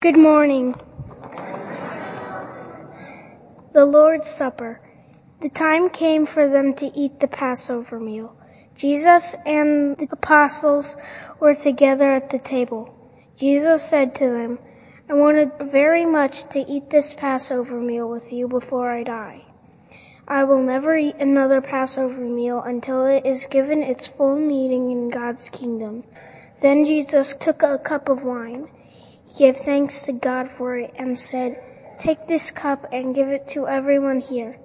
Good morning. The Lord's Supper. The time came for them to eat the Passover meal. Jesus and the apostles were together at the table. Jesus said to them, I wanted very much to eat this Passover meal with you before I die. I will never eat another Passover meal until it is given its full meaning in God's kingdom. Then Jesus took a cup of wine. Gave thanks to God for it and said, Take this cup and give it to everyone here.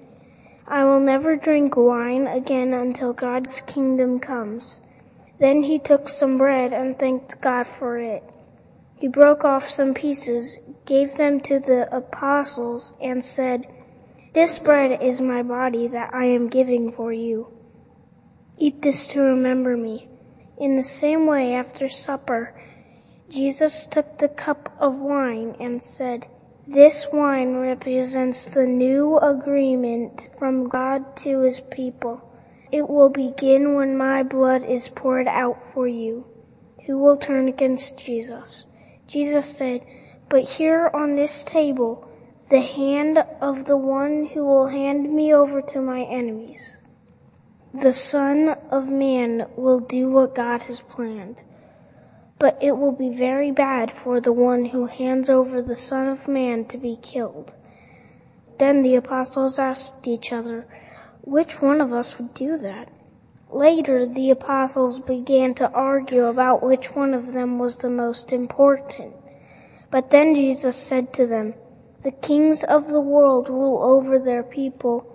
I will never drink wine again until God's kingdom comes. Then he took some bread and thanked God for it. He broke off some pieces, gave them to the apostles, and said, This bread is my body that I am giving for you. Eat this to remember me. In the same way, after supper, Jesus took the cup of wine and said, This wine represents the new agreement from God to his people. It will begin when my blood is poured out for you. Who will turn against Jesus? Jesus said, But here on this table, the hand of the one who will hand me over to my enemies. The Son of Man will do what God has planned. But it will be very bad for the one who hands over the Son of Man to be killed. Then the apostles asked each other, which one of us would do that? Later, the apostles began to argue about which one of them was the most important. But then Jesus said to them, the kings of the world rule over their people,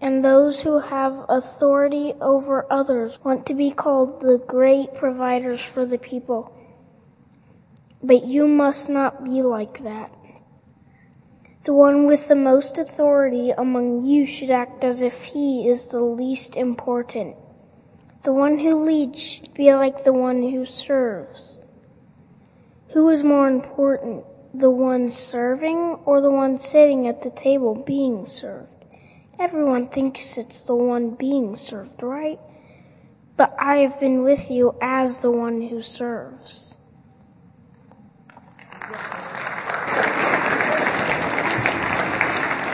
and those who have authority over others want to be called the great providers for the people. But you must not be like that. The one with the most authority among you should act as if he is the least important. The one who leads should be like the one who serves. Who is more important, the one serving or the one sitting at the table being served? Everyone thinks it's the one being served, right? But I have been with you as the one who serves.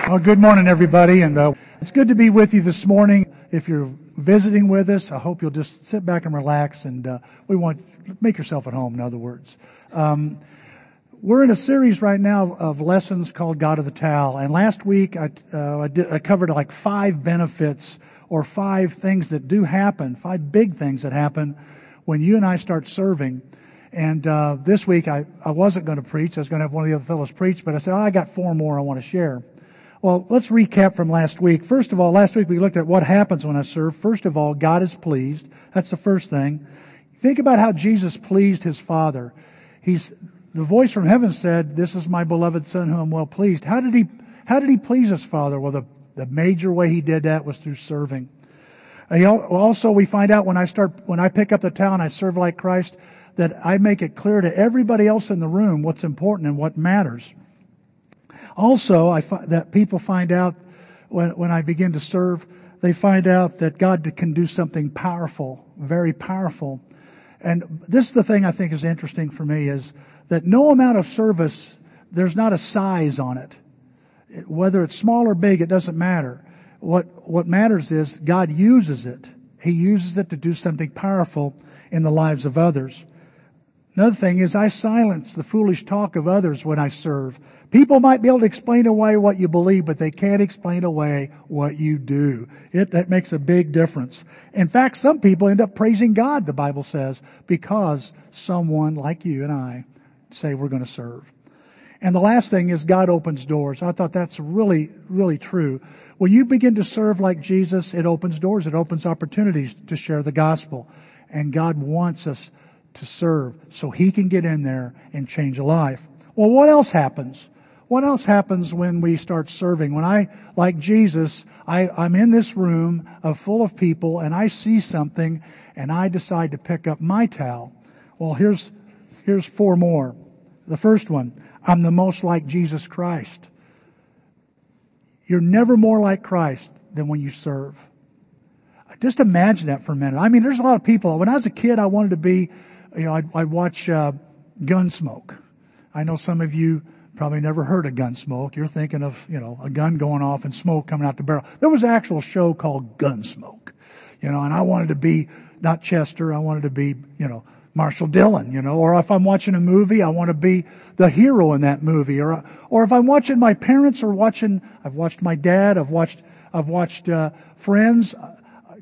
Well, good morning, everybody, and uh, it's good to be with you this morning. If you're visiting with us, I hope you'll just sit back and relax, and uh, we want make yourself at home. In other words, um, we're in a series right now of lessons called God of the Towel, and last week I, uh, I, did, I covered like five benefits or five things that do happen, five big things that happen when you and I start serving. And uh, this week I, I wasn't going to preach. I was going to have one of the other fellows preach, but I said, oh, I got four more I want to share. Well, let's recap from last week. First of all, last week we looked at what happens when I serve. First of all, God is pleased. That's the first thing. Think about how Jesus pleased his Father. He's, the voice from heaven said, this is my beloved son whom I'm well pleased. How did he, how did he please his Father? Well, the, the major way he did that was through serving. Also, we find out when I start, when I pick up the towel I serve like Christ, that I make it clear to everybody else in the room what's important and what matters. Also, I that people find out when, when I begin to serve, they find out that God can do something powerful, very powerful. And this is the thing I think is interesting for me is that no amount of service, there's not a size on it. Whether it's small or big, it doesn't matter. What, what matters is God uses it. He uses it to do something powerful in the lives of others. Another thing is I silence the foolish talk of others when I serve. People might be able to explain away what you believe, but they can't explain away what you do. It, that makes a big difference. In fact, some people end up praising God, the Bible says, because someone like you and I say we're going to serve. And the last thing is God opens doors. I thought that's really, really true. When you begin to serve like Jesus, it opens doors. It opens opportunities to share the gospel. And God wants us to serve so He can get in there and change a life. Well, what else happens? What else happens when we start serving? When I, like Jesus, I, I'm in this room of full of people and I see something and I decide to pick up my towel. Well, here's, here's four more. The first one, I'm the most like Jesus Christ. You're never more like Christ than when you serve. Just imagine that for a minute. I mean, there's a lot of people. When I was a kid, I wanted to be, you know, I'd, I'd watch uh, Gunsmoke. I know some of you probably never heard of Gunsmoke. You're thinking of, you know, a gun going off and smoke coming out the barrel. There was an actual show called Gunsmoke, you know, and I wanted to be not Chester, I wanted to be, you know, Marshal Dillon, you know, or if I'm watching a movie, I want to be the hero in that movie, or, or if I'm watching my parents or watching, I've watched my dad, I've watched, I've watched, uh, friends,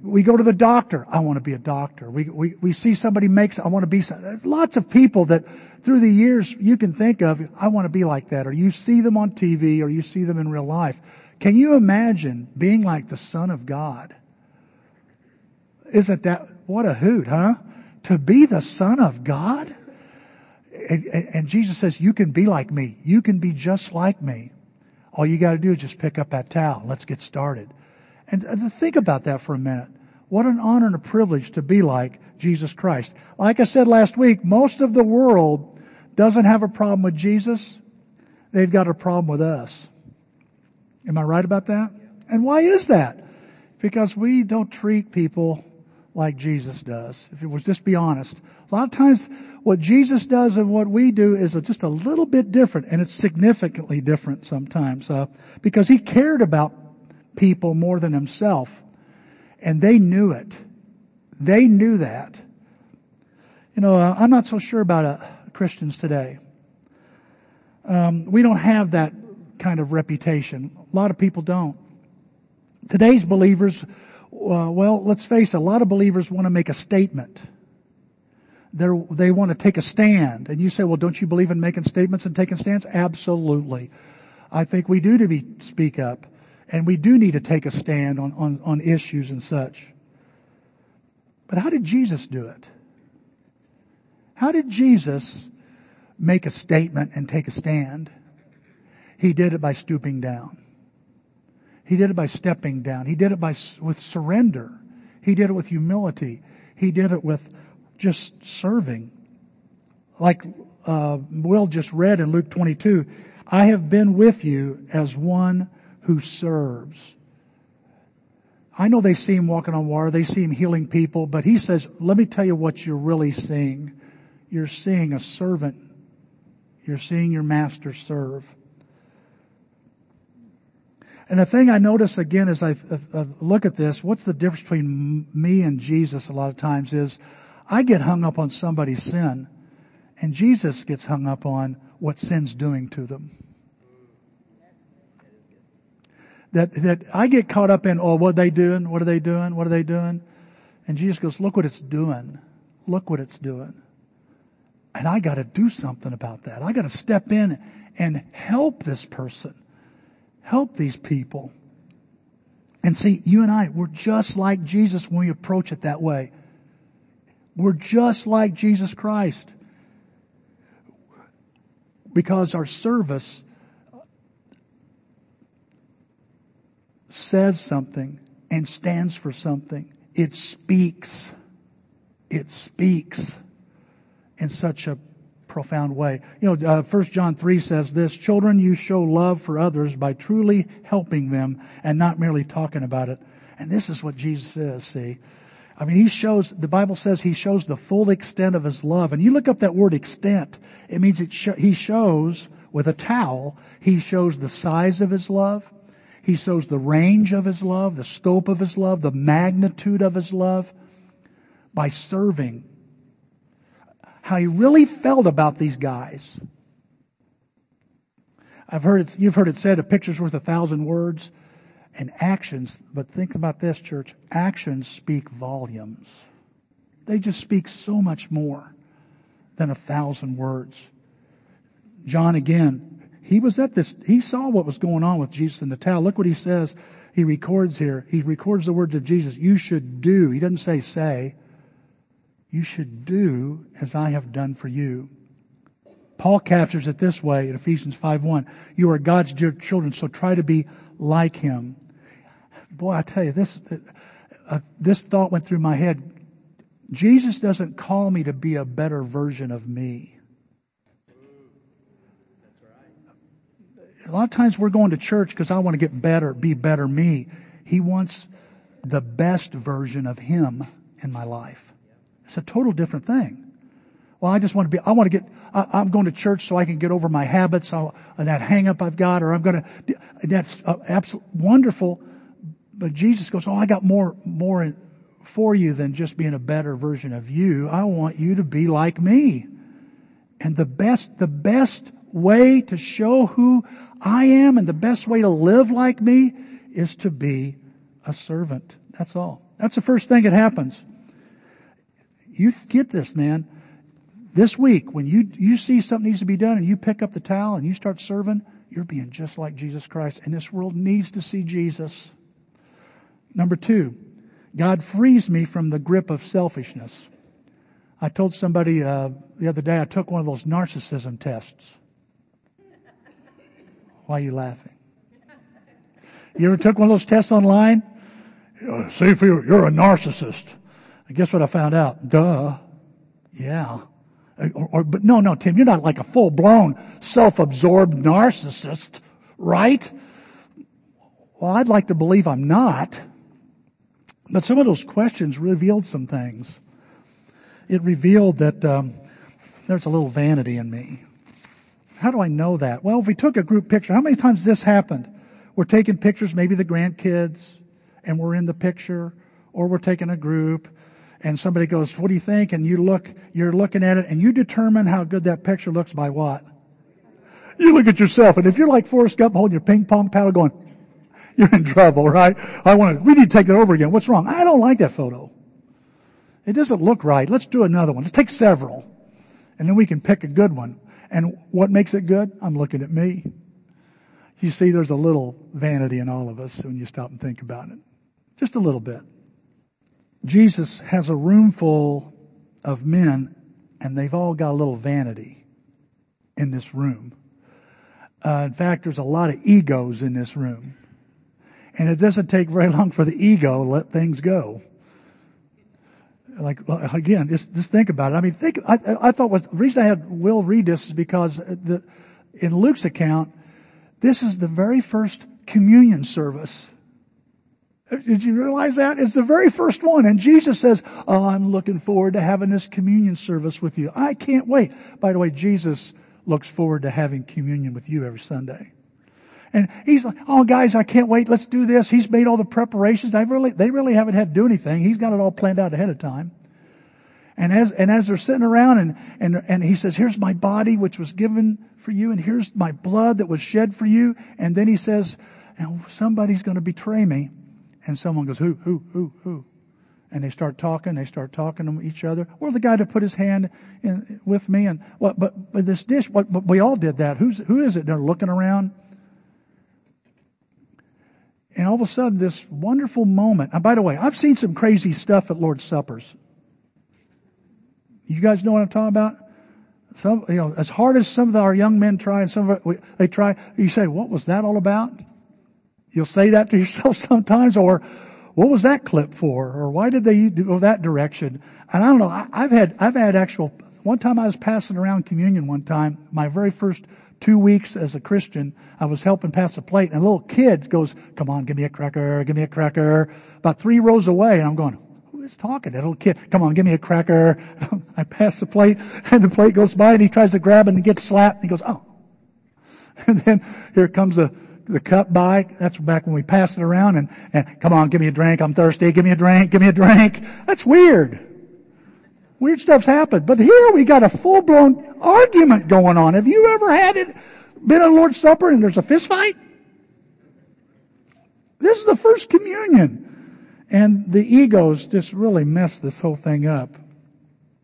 we go to the doctor, I want to be a doctor. We, we, we see somebody makes, I want to be, lots of people that through the years you can think of, I want to be like that, or you see them on TV, or you see them in real life. Can you imagine being like the Son of God? Isn't that, what a hoot, huh? To be the Son of God? And, and, Jesus says, you can be like me. You can be just like me. All you gotta do is just pick up that towel. Let's get started. And, think about that for a minute. What an honor and a privilege to be like Jesus Christ. Like I said last week, most of the world doesn't have a problem with Jesus. They've got a problem with us. Am I right about that? And why is that? Because we don't treat people like Jesus does. If it was just be honest. A lot of times what Jesus does and what we do is just a little bit different and it's significantly different sometimes, uh, because he cared about people more than himself and they knew it. They knew that. You know, uh, I'm not so sure about uh, Christians today. Um, we don't have that kind of reputation. A lot of people don't. Today's believers uh, well, let's face it, a lot of believers want to make a statement. They're, they want to take a stand. And you say, well, don't you believe in making statements and taking stands? Absolutely. I think we do to be, speak up. And we do need to take a stand on, on, on issues and such. But how did Jesus do it? How did Jesus make a statement and take a stand? He did it by stooping down. He did it by stepping down. He did it by, with surrender. He did it with humility. He did it with just serving. Like, uh, Will just read in Luke 22, I have been with you as one who serves. I know they see him walking on water, they see him healing people, but he says, let me tell you what you're really seeing. You're seeing a servant. You're seeing your master serve. And the thing I notice again as I, look at this, what's the difference between me and Jesus a lot of times is I get hung up on somebody's sin and Jesus gets hung up on what sin's doing to them. That, that I get caught up in, oh, what are they doing? What are they doing? What are they doing? And Jesus goes, look what it's doing. Look what it's doing. And I gotta do something about that. I gotta step in and help this person help these people. And see, you and I, we're just like Jesus when we approach it that way. We're just like Jesus Christ. Because our service says something and stands for something. It speaks. It speaks in such a profound way. You know, uh, 1 John 3 says this, children, you show love for others by truly helping them and not merely talking about it. And this is what Jesus says, see. I mean, he shows, the Bible says he shows the full extent of his love. And you look up that word extent, it means it sh- he shows with a towel, he shows the size of his love. He shows the range of his love, the scope of his love, the magnitude of his love by serving how he really felt about these guys. I've heard it, you've heard it said, a picture's worth a thousand words and actions, but think about this church, actions speak volumes. They just speak so much more than a thousand words. John again, he was at this, he saw what was going on with Jesus in the tower. Look what he says. He records here. He records the words of Jesus. You should do. He doesn't say say you should do as I have done for you. Paul captures it this way in Ephesians 5.1. You are God's dear children, so try to be like Him. Boy, I tell you, this, uh, this thought went through my head. Jesus doesn't call me to be a better version of me. A lot of times we're going to church because I want to get better, be better me. He wants the best version of Him in my life. It's a total different thing. Well, I just want to be, I want to get, I, am going to church so I can get over my habits and that hang up I've got, or I'm going to, that's uh, absolutely wonderful. But Jesus goes, oh, I got more, more for you than just being a better version of you. I want you to be like me. And the best, the best way to show who I am and the best way to live like me is to be a servant. That's all. That's the first thing that happens. You get this, man. This week, when you, you see something needs to be done and you pick up the towel and you start serving, you're being just like Jesus Christ. And this world needs to see Jesus. Number two, God frees me from the grip of selfishness. I told somebody uh, the other day I took one of those narcissism tests. Why are you laughing? You ever took one of those tests online? See if you're, you're a narcissist. And guess what I found out? Duh. Yeah. Or, or, but no, no, Tim, you're not like a full blown self-absorbed narcissist, right? Well, I'd like to believe I'm not. But some of those questions revealed some things. It revealed that um, there's a little vanity in me. How do I know that? Well, if we took a group picture, how many times this happened? We're taking pictures, maybe the grandkids, and we're in the picture, or we're taking a group, and somebody goes, what do you think? And you look, you're looking at it, and you determine how good that picture looks by what? You look at yourself, and if you're like Forrest Gump holding your ping pong paddle going, you're in trouble, right? I want to, we need to take it over again. What's wrong? I don't like that photo. It doesn't look right. Let's do another one. Let's take several. And then we can pick a good one. And what makes it good? I'm looking at me. You see, there's a little vanity in all of us when you stop and think about it. Just a little bit. Jesus has a room full of men and they've all got a little vanity in this room. Uh, in fact, there's a lot of egos in this room. And it doesn't take very long for the ego to let things go. Like, again, just, just think about it. I mean, think, I, I thought was, the reason I had Will read this is because the, in Luke's account, this is the very first communion service. Did you realize that? It's the very first one. And Jesus says, Oh, I'm looking forward to having this communion service with you. I can't wait. By the way, Jesus looks forward to having communion with you every Sunday. And he's like, oh guys, I can't wait. Let's do this. He's made all the preparations. I really, they really haven't had to do anything. He's got it all planned out ahead of time. And as, and as they're sitting around and, and, and he says, here's my body which was given for you and here's my blood that was shed for you. And then he says, now somebody's going to betray me. And someone goes, who, who, who, who? And they start talking, they start talking to each other. Or the guy to put his hand in, with me and what, but, but this dish, what, but we all did that. Who's, who is it? They're looking around. And all of a sudden, this wonderful moment. And by the way, I've seen some crazy stuff at Lord's Suppers. You guys know what I'm talking about? Some, you know, as hard as some of our young men try and some of it, they try, you say, what was that all about? You'll say that to yourself sometimes, or what was that clip for? Or why did they go that direction? And I don't know, I, I've had, I've had actual, one time I was passing around communion one time, my very first two weeks as a Christian, I was helping pass a plate and a little kid goes, come on, give me a cracker, give me a cracker, about three rows away. And I'm going, who is talking? That little kid, come on, give me a cracker. I pass the plate and the plate goes by and he tries to grab it and gets slapped and he goes, oh. And then here comes the, the cup by. That's back when we passed it around and, and come on, give me a drink. I'm thirsty. Give me a drink. Give me a drink. That's weird. Weird stuff's happened. But here we got a full-blown argument going on. Have you ever had it, been at Lord's Supper and there's a fist fight? This is the first communion. And the egos just really mess this whole thing up.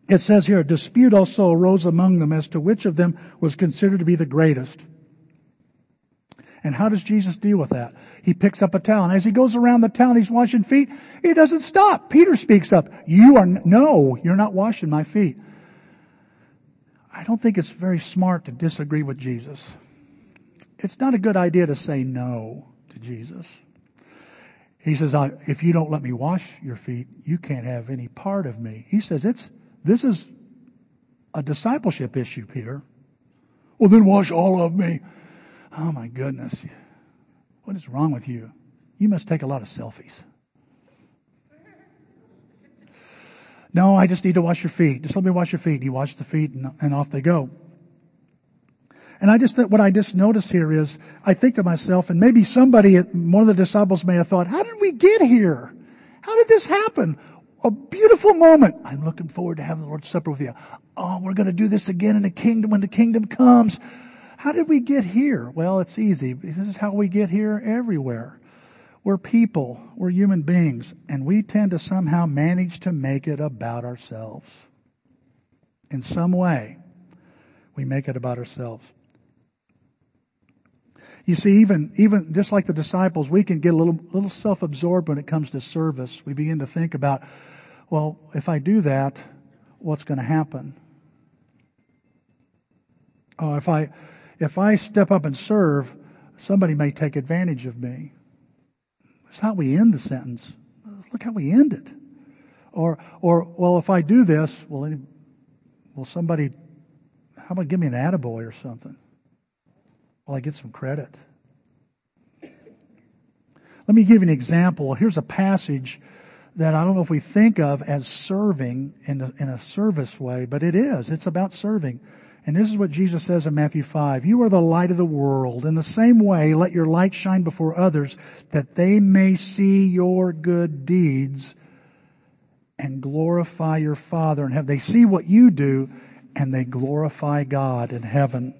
It says here, a dispute also arose among them as to which of them was considered to be the greatest. And how does Jesus deal with that? He picks up a towel and as he goes around the town, he's washing feet. He doesn't stop. Peter speaks up. You are, no, you're not washing my feet. I don't think it's very smart to disagree with Jesus. It's not a good idea to say no to Jesus. He says, if you don't let me wash your feet, you can't have any part of me. He says, it's, this is a discipleship issue, Peter. Well, then wash all of me. Oh my goodness. What is wrong with you? You must take a lot of selfies. No, I just need to wash your feet. Just let me wash your feet. And He washed the feet and, and off they go. And I just, what I just noticed here is, I think to myself, and maybe somebody, one of the disciples may have thought, how did we get here? How did this happen? A beautiful moment. I'm looking forward to having the Lord's Supper with you. Oh, we're going to do this again in the kingdom when the kingdom comes. How did we get here? Well, it's easy. This is how we get here everywhere. We're people. We're human beings. And we tend to somehow manage to make it about ourselves. In some way, we make it about ourselves. You see, even, even just like the disciples, we can get a little, little self-absorbed when it comes to service. We begin to think about, well, if I do that, what's going to happen? Oh, if I, if I step up and serve, somebody may take advantage of me. That's how we end the sentence. Look how we end it. Or, or, well, if I do this, will any, will somebody, how about give me an attaboy or something? Well, I get some credit. Let me give you an example. Here's a passage that I don't know if we think of as serving in a, in a service way, but it is. It's about serving. And this is what Jesus says in Matthew 5. You are the light of the world. In the same way, let your light shine before others that they may see your good deeds and glorify your Father in heaven. They see what you do and they glorify God in heaven.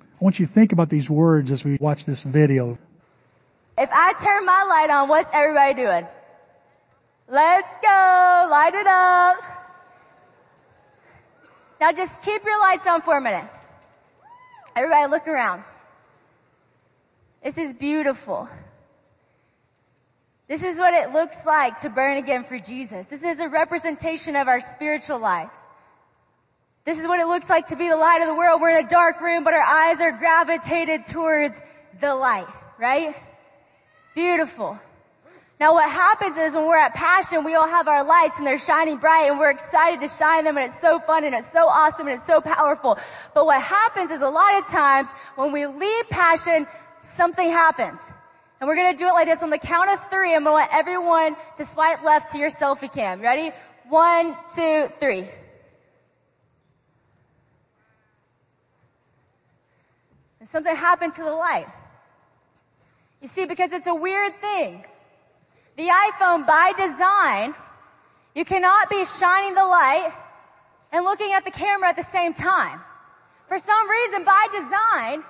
I want you to think about these words as we watch this video. If I turn my light on, what's everybody doing? Let's go! Light it up! Now just keep your lights on for a minute. Everybody look around. This is beautiful. This is what it looks like to burn again for Jesus. This is a representation of our spiritual lives. This is what it looks like to be the light of the world. We're in a dark room, but our eyes are gravitated towards the light, right? Beautiful. Now what happens is when we're at Passion, we all have our lights and they're shining bright and we're excited to shine them and it's so fun and it's so awesome and it's so powerful. But what happens is a lot of times when we leave Passion, something happens. And we're gonna do it like this on the count of three. I'm gonna want everyone to swipe left to your selfie cam. Ready? One, two, three. and something happened to the light. You see, because it's a weird thing. The iPhone by design, you cannot be shining the light and looking at the camera at the same time. For some reason, by design,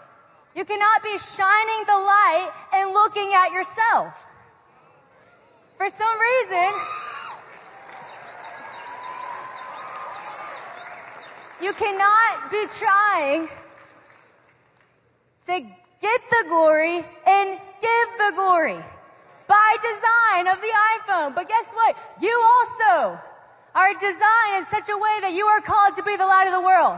you cannot be shining the light and looking at yourself. For some reason, you cannot be trying to get the glory and give the glory by design of the iPhone. But guess what? You also are designed in such a way that you are called to be the light of the world.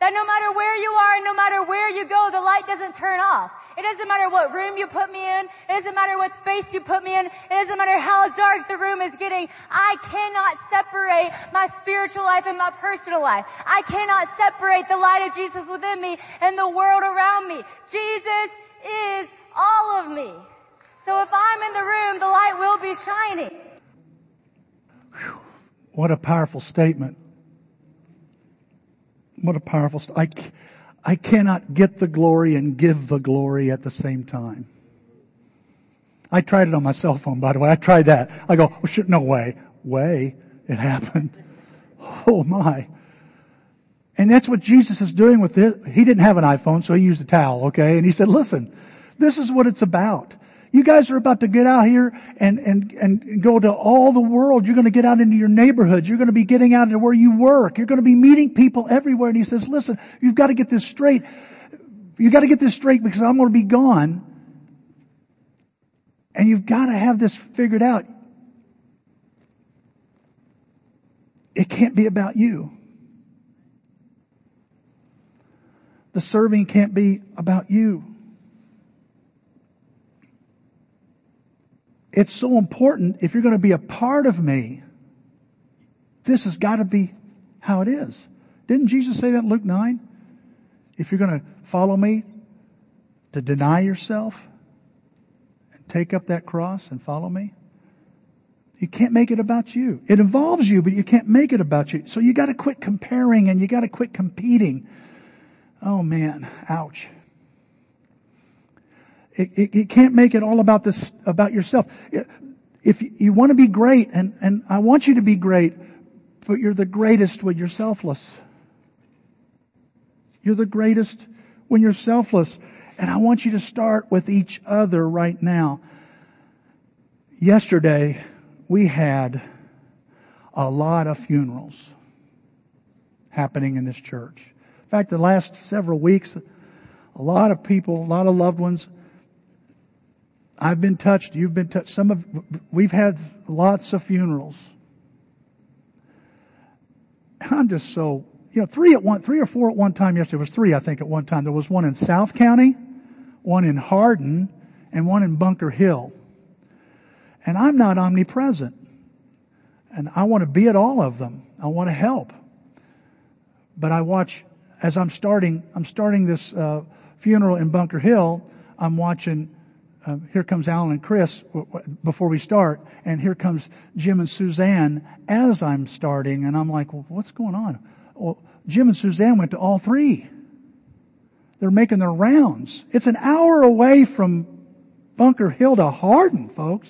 That no matter where you are and no matter where you go, the light doesn't turn off. It doesn't matter what room you put me in. It doesn't matter what space you put me in. It doesn't matter how dark the room is getting. I cannot separate my spiritual life and my personal life. I cannot separate the light of Jesus within me and the world around me. Jesus is all of me. So if I'm in the room, the light will be shining. What a powerful statement. What a powerful, st- I, I cannot get the glory and give the glory at the same time. I tried it on my cell phone, by the way. I tried that. I go, oh, shit, no way. Way. It happened. Oh my. And that's what Jesus is doing with this. He didn't have an iPhone, so he used a towel, okay? And he said, listen, this is what it's about. You guys are about to get out here and, and, and go to all the world. You're going to get out into your neighborhoods. You're going to be getting out into where you work. You're going to be meeting people everywhere. And he says, listen, you've got to get this straight. You've got to get this straight because I'm going to be gone. And you've got to have this figured out. It can't be about you. The serving can't be about you. It's so important if you're going to be a part of me. This has got to be how it is. Didn't Jesus say that in Luke 9? If you're going to follow me, to deny yourself and take up that cross and follow me. You can't make it about you. It involves you, but you can't make it about you. So you gotta quit comparing and you gotta quit competing. Oh man, ouch. It, it, it can't make it all about this, about yourself. If you, you want to be great, and, and I want you to be great, but you're the greatest when you're selfless. You're the greatest when you're selfless. And I want you to start with each other right now. Yesterday, we had a lot of funerals happening in this church. In fact, the last several weeks, a lot of people, a lot of loved ones, I've been touched, you've been touched, some of, we've had lots of funerals. I'm just so, you know, three at one, three or four at one time yesterday. It was three, I think, at one time. There was one in South County, one in Hardin, and one in Bunker Hill. And I'm not omnipresent. And I want to be at all of them. I want to help. But I watch, as I'm starting, I'm starting this, uh, funeral in Bunker Hill, I'm watching, uh, here comes Alan and Chris before we start, and here comes Jim and Suzanne as I'm starting, and I'm like, well, what's going on? Well, Jim and Suzanne went to all three. They're making their rounds. It's an hour away from Bunker Hill to Hardin, folks.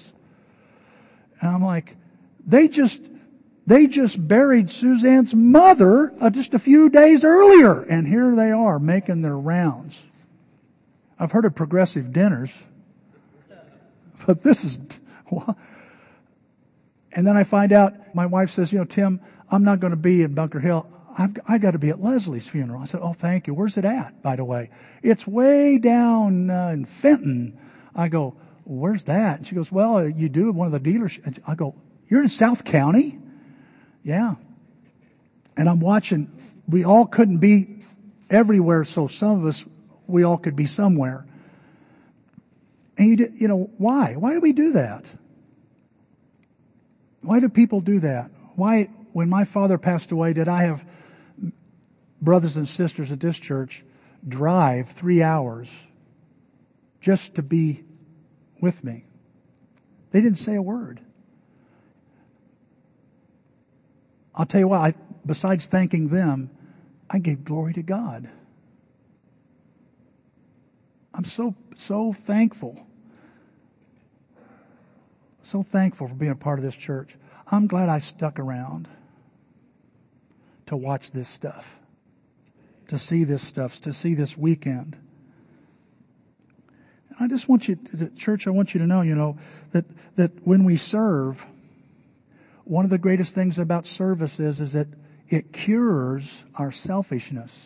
And I'm like, they just, they just buried Suzanne's mother uh, just a few days earlier, and here they are making their rounds. I've heard of progressive dinners, but this is, what? and then I find out, my wife says, you know, Tim, I'm not going to be in Bunker Hill. I've, I got to be at Leslie's funeral. I said, oh, thank you. Where's it at, by the way? It's way down uh, in Fenton. I go, where's that? And she goes, well, you do at one of the dealers. I go, you're in South County? Yeah. And I'm watching, we all couldn't be everywhere, so some of us, we all could be somewhere. And you, you know, why? Why do we do that? Why do people do that? Why, when my father passed away, did I have brothers and sisters at this church drive three hours just to be with me? They didn't say a word. I'll tell you what, I, besides thanking them, I gave glory to God. I'm so, so thankful. So thankful for being a part of this church. I'm glad I stuck around to watch this stuff, to see this stuff, to see this weekend. And I just want you, church, I want you to know, you know, that, that when we serve, one of the greatest things about service is, is that it cures our selfishness.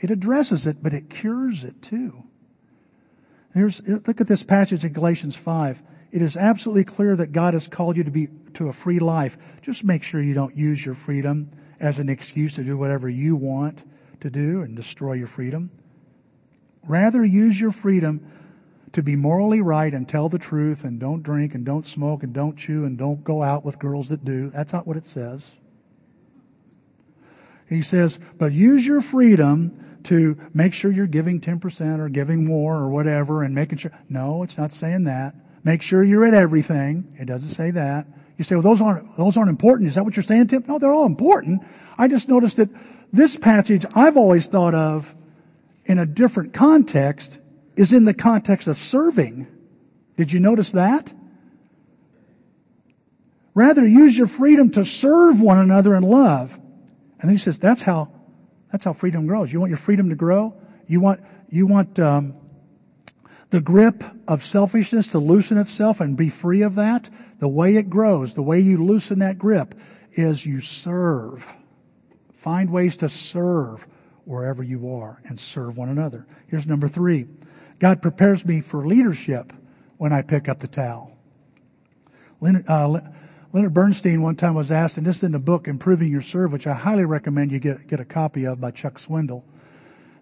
It addresses it, but it cures it too. Here's, look at this passage in Galatians 5. It is absolutely clear that God has called you to be, to a free life. Just make sure you don't use your freedom as an excuse to do whatever you want to do and destroy your freedom. Rather use your freedom to be morally right and tell the truth and don't drink and don't smoke and don't chew and don't go out with girls that do. That's not what it says. He says, but use your freedom to make sure you're giving 10% or giving more or whatever and making sure. No, it's not saying that. Make sure you're at everything. It doesn't say that. You say, well, those aren't, those aren't important. Is that what you're saying, Tim? No, they're all important. I just noticed that this passage I've always thought of in a different context is in the context of serving. Did you notice that? Rather use your freedom to serve one another in love. And he says, that's how, that's how freedom grows. You want your freedom to grow? You want, you want, um, the grip of selfishness to loosen itself and be free of that? The way it grows, the way you loosen that grip is you serve. Find ways to serve wherever you are and serve one another. Here's number three. God prepares me for leadership when I pick up the towel. Leonard, uh, Leonard Bernstein one time was asked, and this is in the book Improving Your Serve, which I highly recommend you get, get a copy of by Chuck Swindoll.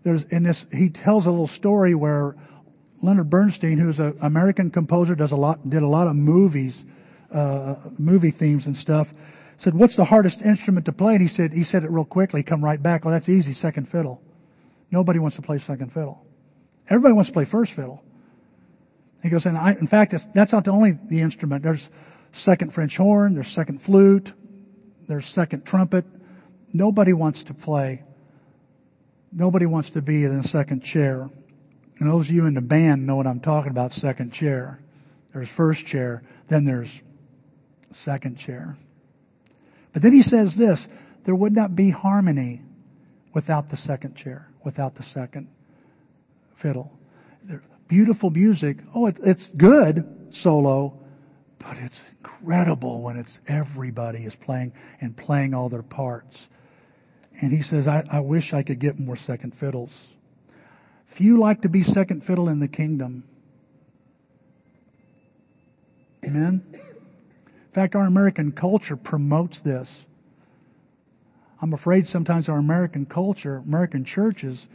There's, in this, he tells a little story where Leonard Bernstein, who's an American composer, does a lot, did a lot of movies, uh, movie themes and stuff, said, what's the hardest instrument to play? And he said, he said it real quickly, come right back. Oh, that's easy, second fiddle. Nobody wants to play second fiddle. Everybody wants to play first fiddle. He goes, and I, in fact, that's not the only the instrument. There's second French horn, there's second flute, there's second trumpet. Nobody wants to play. Nobody wants to be in the second chair. And those of you in the band know what I'm talking about, second chair. There's first chair, then there's second chair. But then he says this, there would not be harmony without the second chair, without the second fiddle. Beautiful music. Oh, it, it's good solo, but it's incredible when it's everybody is playing and playing all their parts. And he says, I, I wish I could get more second fiddles. Few like to be second fiddle in the kingdom. Amen? In fact, our American culture promotes this. I'm afraid sometimes our American culture, American churches,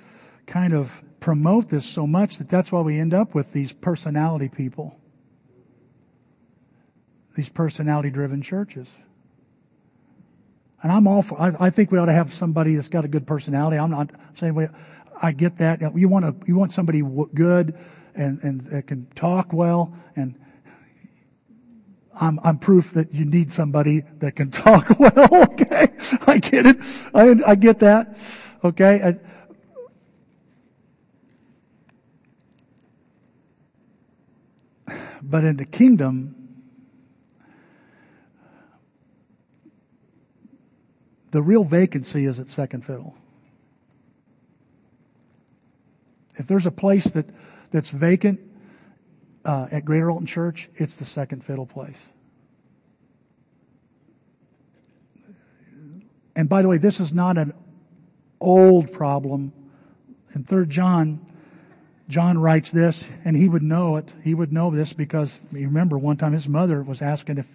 kind of promote this so much that that's why we end up with these personality people. These personality driven churches. And I'm all for, I, I, think we ought to have somebody that's got a good personality. I'm not saying we, I get that. You want to, you want somebody good and, and that can talk well and I'm, I'm proof that you need somebody that can talk well. Okay. I get it. I, I get that. Okay. But in the kingdom, the real vacancy is at second fiddle. If there's a place that, that's vacant uh, at Greater Alton Church, it's the second fiddle place. And by the way, this is not an old problem. In 3 John, John writes this, and he would know it. He would know this because, you remember, one time his mother was asking if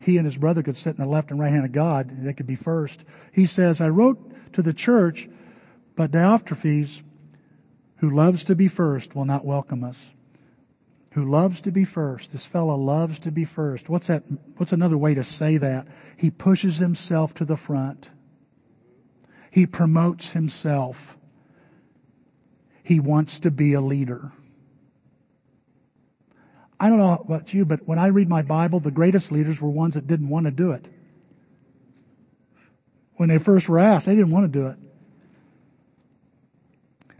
he and his brother could sit in the left and right hand of God, they could be first. He says, I wrote to the church, but Diotrephes, who loves to be first, will not welcome us. Who loves to be first. This fellow loves to be first. What's that? What's another way to say that? He pushes himself to the front. He promotes himself. He wants to be a leader. I don't know about you, but when I read my Bible, the greatest leaders were ones that didn't want to do it. When they first were asked, they didn't want to do it.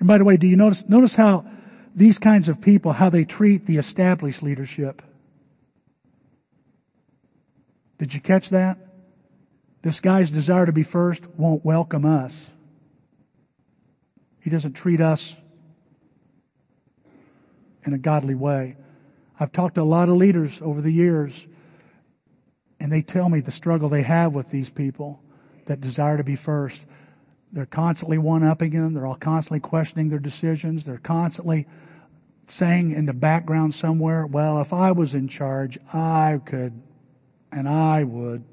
And by the way, do you notice, notice how these kinds of people, how they treat the established leadership? Did you catch that? This guy's desire to be first won't welcome us. He doesn't treat us in a godly way. I've talked to a lot of leaders over the years, and they tell me the struggle they have with these people that desire to be first. They're constantly one-upping them. They're all constantly questioning their decisions. They're constantly saying in the background somewhere, well, if I was in charge, I could, and I would.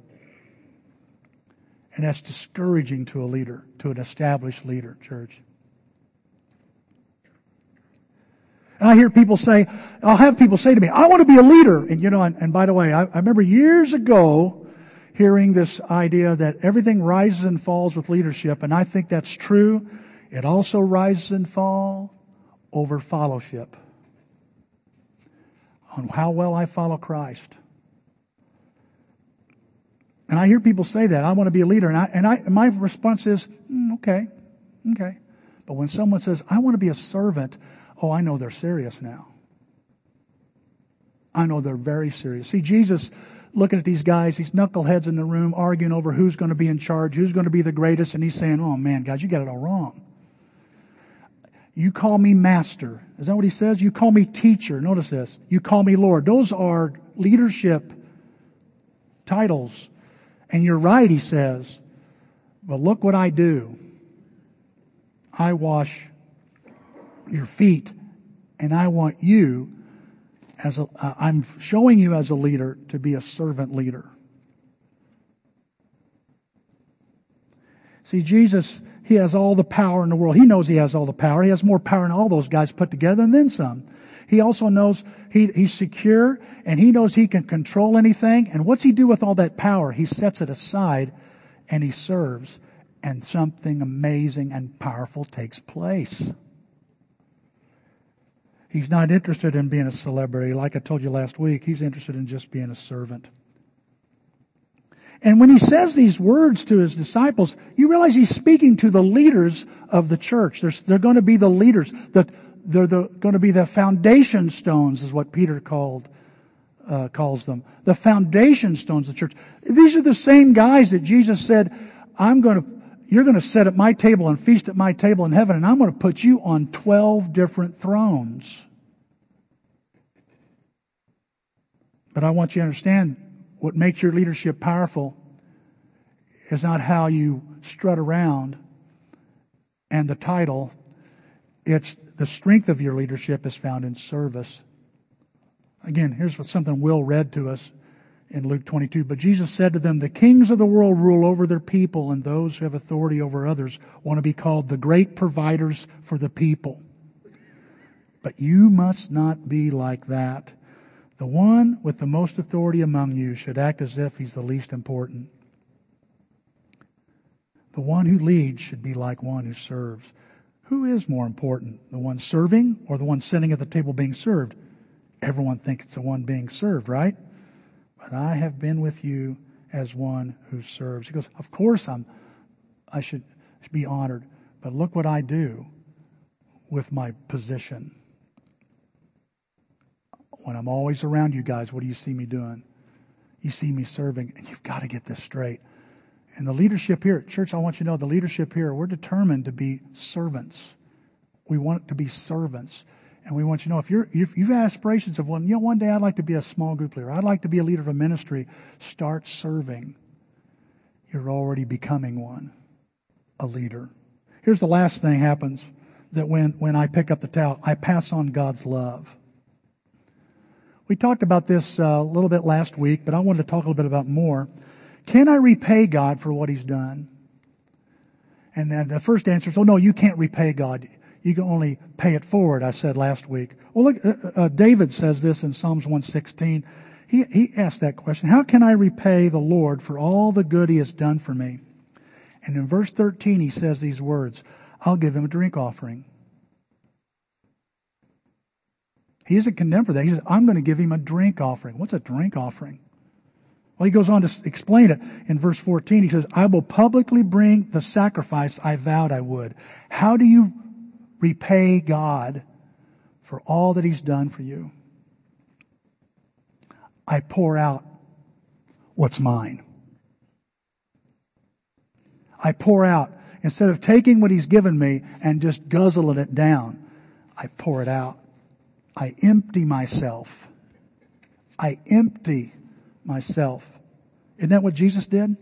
And that's discouraging to a leader, to an established leader, church. And I hear people say, I'll have people say to me, I want to be a leader. And you know, and, and by the way, I, I remember years ago hearing this idea that everything rises and falls with leadership, and I think that's true. It also rises and falls over fellowship. On how well I follow Christ. And I hear people say that, I want to be a leader, and I, and I, and my response is, mm, okay, okay. But when someone says, I want to be a servant, Oh, I know they're serious now. I know they're very serious. See, Jesus looking at these guys, these knuckleheads in the room arguing over who's going to be in charge, who's going to be the greatest, and he's saying, oh man, guys, you got it all wrong. You call me master. Is that what he says? You call me teacher. Notice this. You call me Lord. Those are leadership titles. And you're right, he says. But look what I do. I wash your feet. And I want you as a, uh, I'm showing you as a leader to be a servant leader. See, Jesus, He has all the power in the world. He knows He has all the power. He has more power than all those guys put together and then some. He also knows he, He's secure and He knows He can control anything. And what's He do with all that power? He sets it aside and He serves and something amazing and powerful takes place. He's not interested in being a celebrity. Like I told you last week, he's interested in just being a servant. And when he says these words to his disciples, you realize he's speaking to the leaders of the church. They're, they're going to be the leaders. The, they're the, going to be the foundation stones is what Peter called, uh, calls them. The foundation stones of the church. These are the same guys that Jesus said, I'm going to, you're going to sit at my table and feast at my table in heaven and I'm going to put you on 12 different thrones. But I want you to understand what makes your leadership powerful is not how you strut around and the title. It's the strength of your leadership is found in service. Again, here's what something Will read to us in Luke 22. But Jesus said to them, the kings of the world rule over their people and those who have authority over others want to be called the great providers for the people. But you must not be like that. The one with the most authority among you should act as if he's the least important. The one who leads should be like one who serves. Who is more important? The one serving or the one sitting at the table being served? Everyone thinks it's the one being served, right? But I have been with you as one who serves. He goes, of course I'm, I should be honored, but look what I do with my position. When I'm always around you guys, what do you see me doing? You see me serving, and you've got to get this straight. And the leadership here, church, I want you to know the leadership here, we're determined to be servants. We want to be servants. And we want you to know if you're, if you've aspirations of one, you know, one day I'd like to be a small group leader. I'd like to be a leader of a ministry. Start serving. You're already becoming one. A leader. Here's the last thing happens that when, when I pick up the towel, I pass on God's love. We talked about this uh, a little bit last week, but I wanted to talk a little bit about more. Can I repay God for what He's done? And then the first answer is, oh no, you can't repay God. You can only pay it forward, I said last week. Well look, uh, uh, David says this in Psalms 116. He, he asked that question, how can I repay the Lord for all the good He has done for me? And in verse 13 he says these words, I'll give Him a drink offering. He isn't condemned for that. He says, I'm going to give him a drink offering. What's a drink offering? Well, he goes on to explain it in verse 14. He says, I will publicly bring the sacrifice I vowed I would. How do you repay God for all that he's done for you? I pour out what's mine. I pour out, instead of taking what he's given me and just guzzling it down, I pour it out. I empty myself. I empty myself. Isn't that what Jesus did?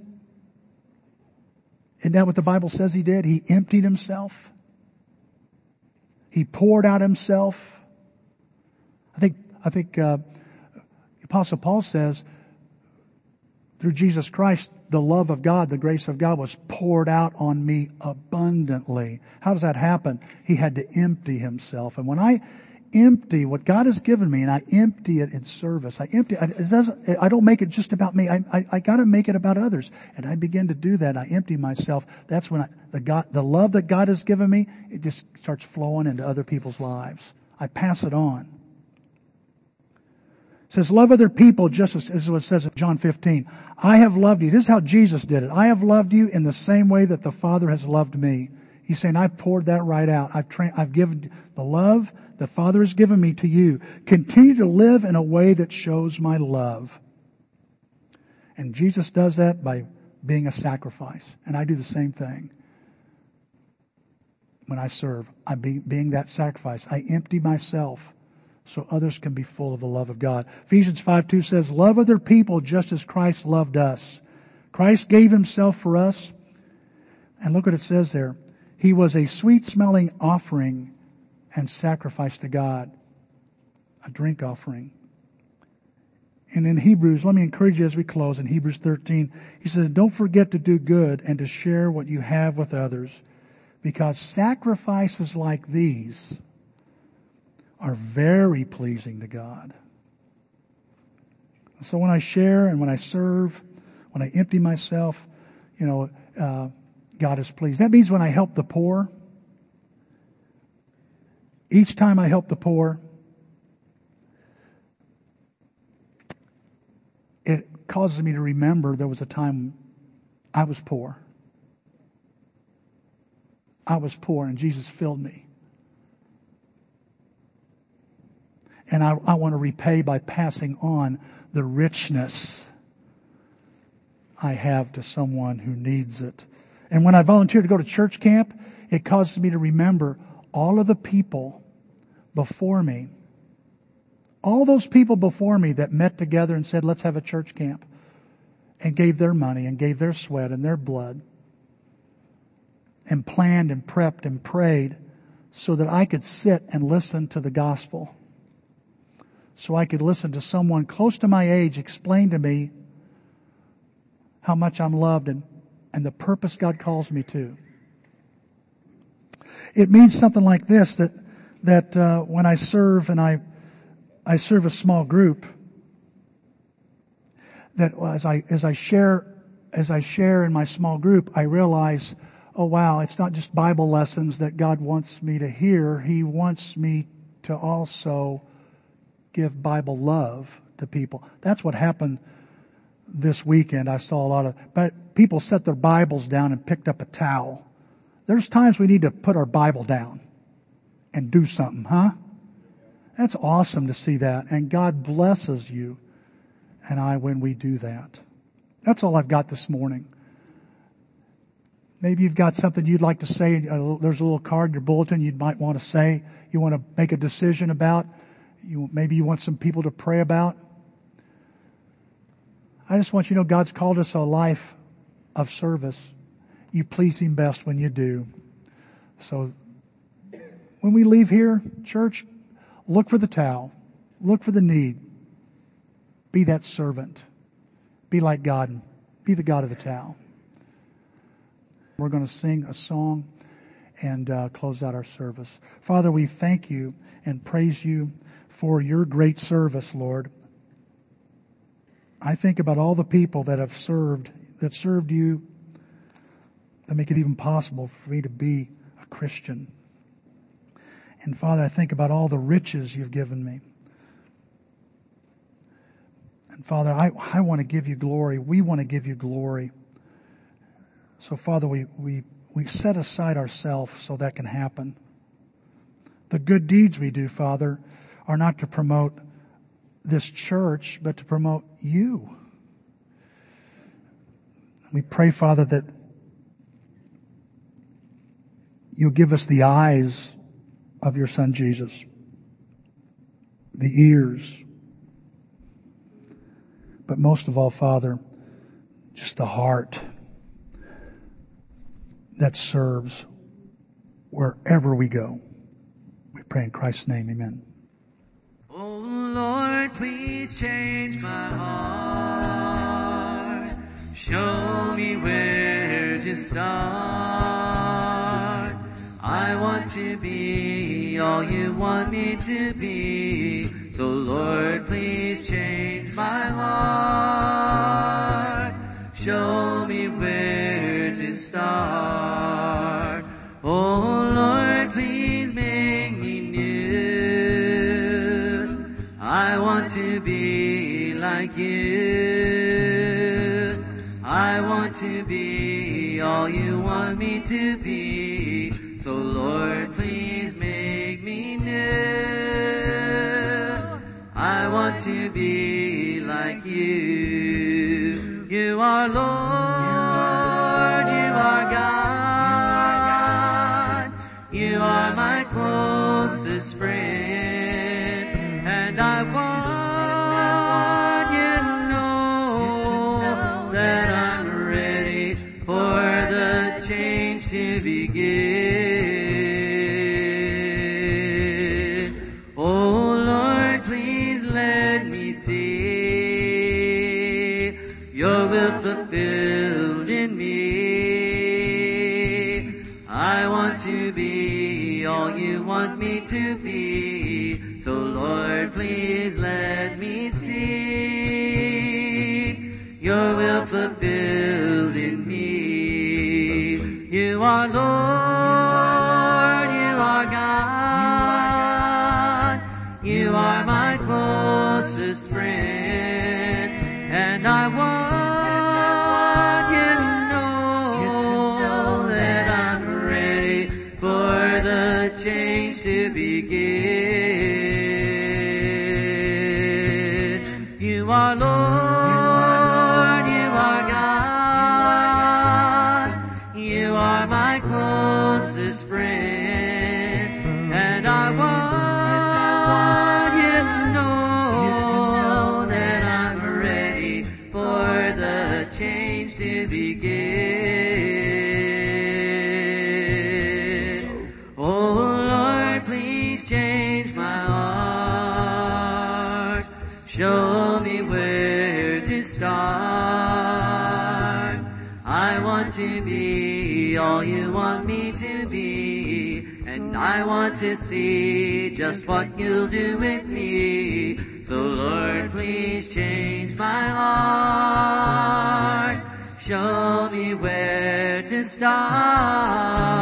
Isn't that what the Bible says he did? He emptied himself. He poured out himself. I think, I think, uh, Apostle Paul says, through Jesus Christ, the love of God, the grace of God was poured out on me abundantly. How does that happen? He had to empty himself. And when I empty what God has given me and I empty it in service. I empty, doesn't, I don't make it just about me. I, I, I gotta make it about others. And I begin to do that. I empty myself. That's when I, the God, the love that God has given me, it just starts flowing into other people's lives. I pass it on. It says, love other people just as, as what it says in John 15. I have loved you. This is how Jesus did it. I have loved you in the same way that the Father has loved me. He's saying, I've poured that right out. I've tra- I've given the love the Father has given me to you. Continue to live in a way that shows my love. And Jesus does that by being a sacrifice. And I do the same thing. When I serve, I'm be, being that sacrifice. I empty myself so others can be full of the love of God. Ephesians 5 2 says, Love other people just as Christ loved us. Christ gave himself for us. And look what it says there. He was a sweet smelling offering and sacrifice to God. A drink offering. And in Hebrews, let me encourage you as we close in Hebrews 13, he says, don't forget to do good and to share what you have with others because sacrifices like these are very pleasing to God. So when I share and when I serve, when I empty myself, you know, uh, God is pleased. That means when I help the poor, each time I help the poor, it causes me to remember there was a time I was poor. I was poor and Jesus filled me. And I, I want to repay by passing on the richness I have to someone who needs it. And when I volunteer to go to church camp, it causes me to remember all of the people before me. All those people before me that met together and said, let's have a church camp and gave their money and gave their sweat and their blood and planned and prepped and prayed so that I could sit and listen to the gospel. So I could listen to someone close to my age explain to me how much I'm loved and, and the purpose God calls me to. It means something like this that, that, uh, when I serve and I, I serve a small group, that as I, as I share, as I share in my small group, I realize, oh wow, it's not just Bible lessons that God wants me to hear. He wants me to also give Bible love to people. That's what happened this weekend. I saw a lot of, but people set their Bibles down and picked up a towel. There's times we need to put our Bible down and do something, huh? That's awesome to see that. And God blesses you and I when we do that. That's all I've got this morning. Maybe you've got something you'd like to say. There's a little card in your bulletin you might want to say. You want to make a decision about. You, maybe you want some people to pray about. I just want you to know God's called us a life of service. You please Him best when you do. So when we leave here, church, look for the towel. Look for the need. Be that servant. Be like God. Be the God of the towel. We're going to sing a song and uh, close out our service. Father, we thank you and praise you for your great service, Lord. I think about all the people that have served, that served you, that make it even possible for me to be a Christian. And Father, I think about all the riches you've given me. And Father, I, I want to give you glory. We want to give you glory. So Father, we, we, we set aside ourselves so that can happen. The good deeds we do, Father, are not to promote this church, but to promote you. We pray, Father, that you'll give us the eyes of your son Jesus, the ears, but most of all, Father, just the heart that serves wherever we go. We pray in Christ's name, amen. Oh Lord, please change my heart. Show me where to start. I want to be all you want me to be. So Lord, please change my heart. Show me where to start. Oh I want to be like you. I want to be all you want me to be. So Lord, please make me new. I want to be like you. You are Lord, you are God. You are my closest friend, i won't to see just what you'll do with me. So Lord, please change my heart. Show me where to start.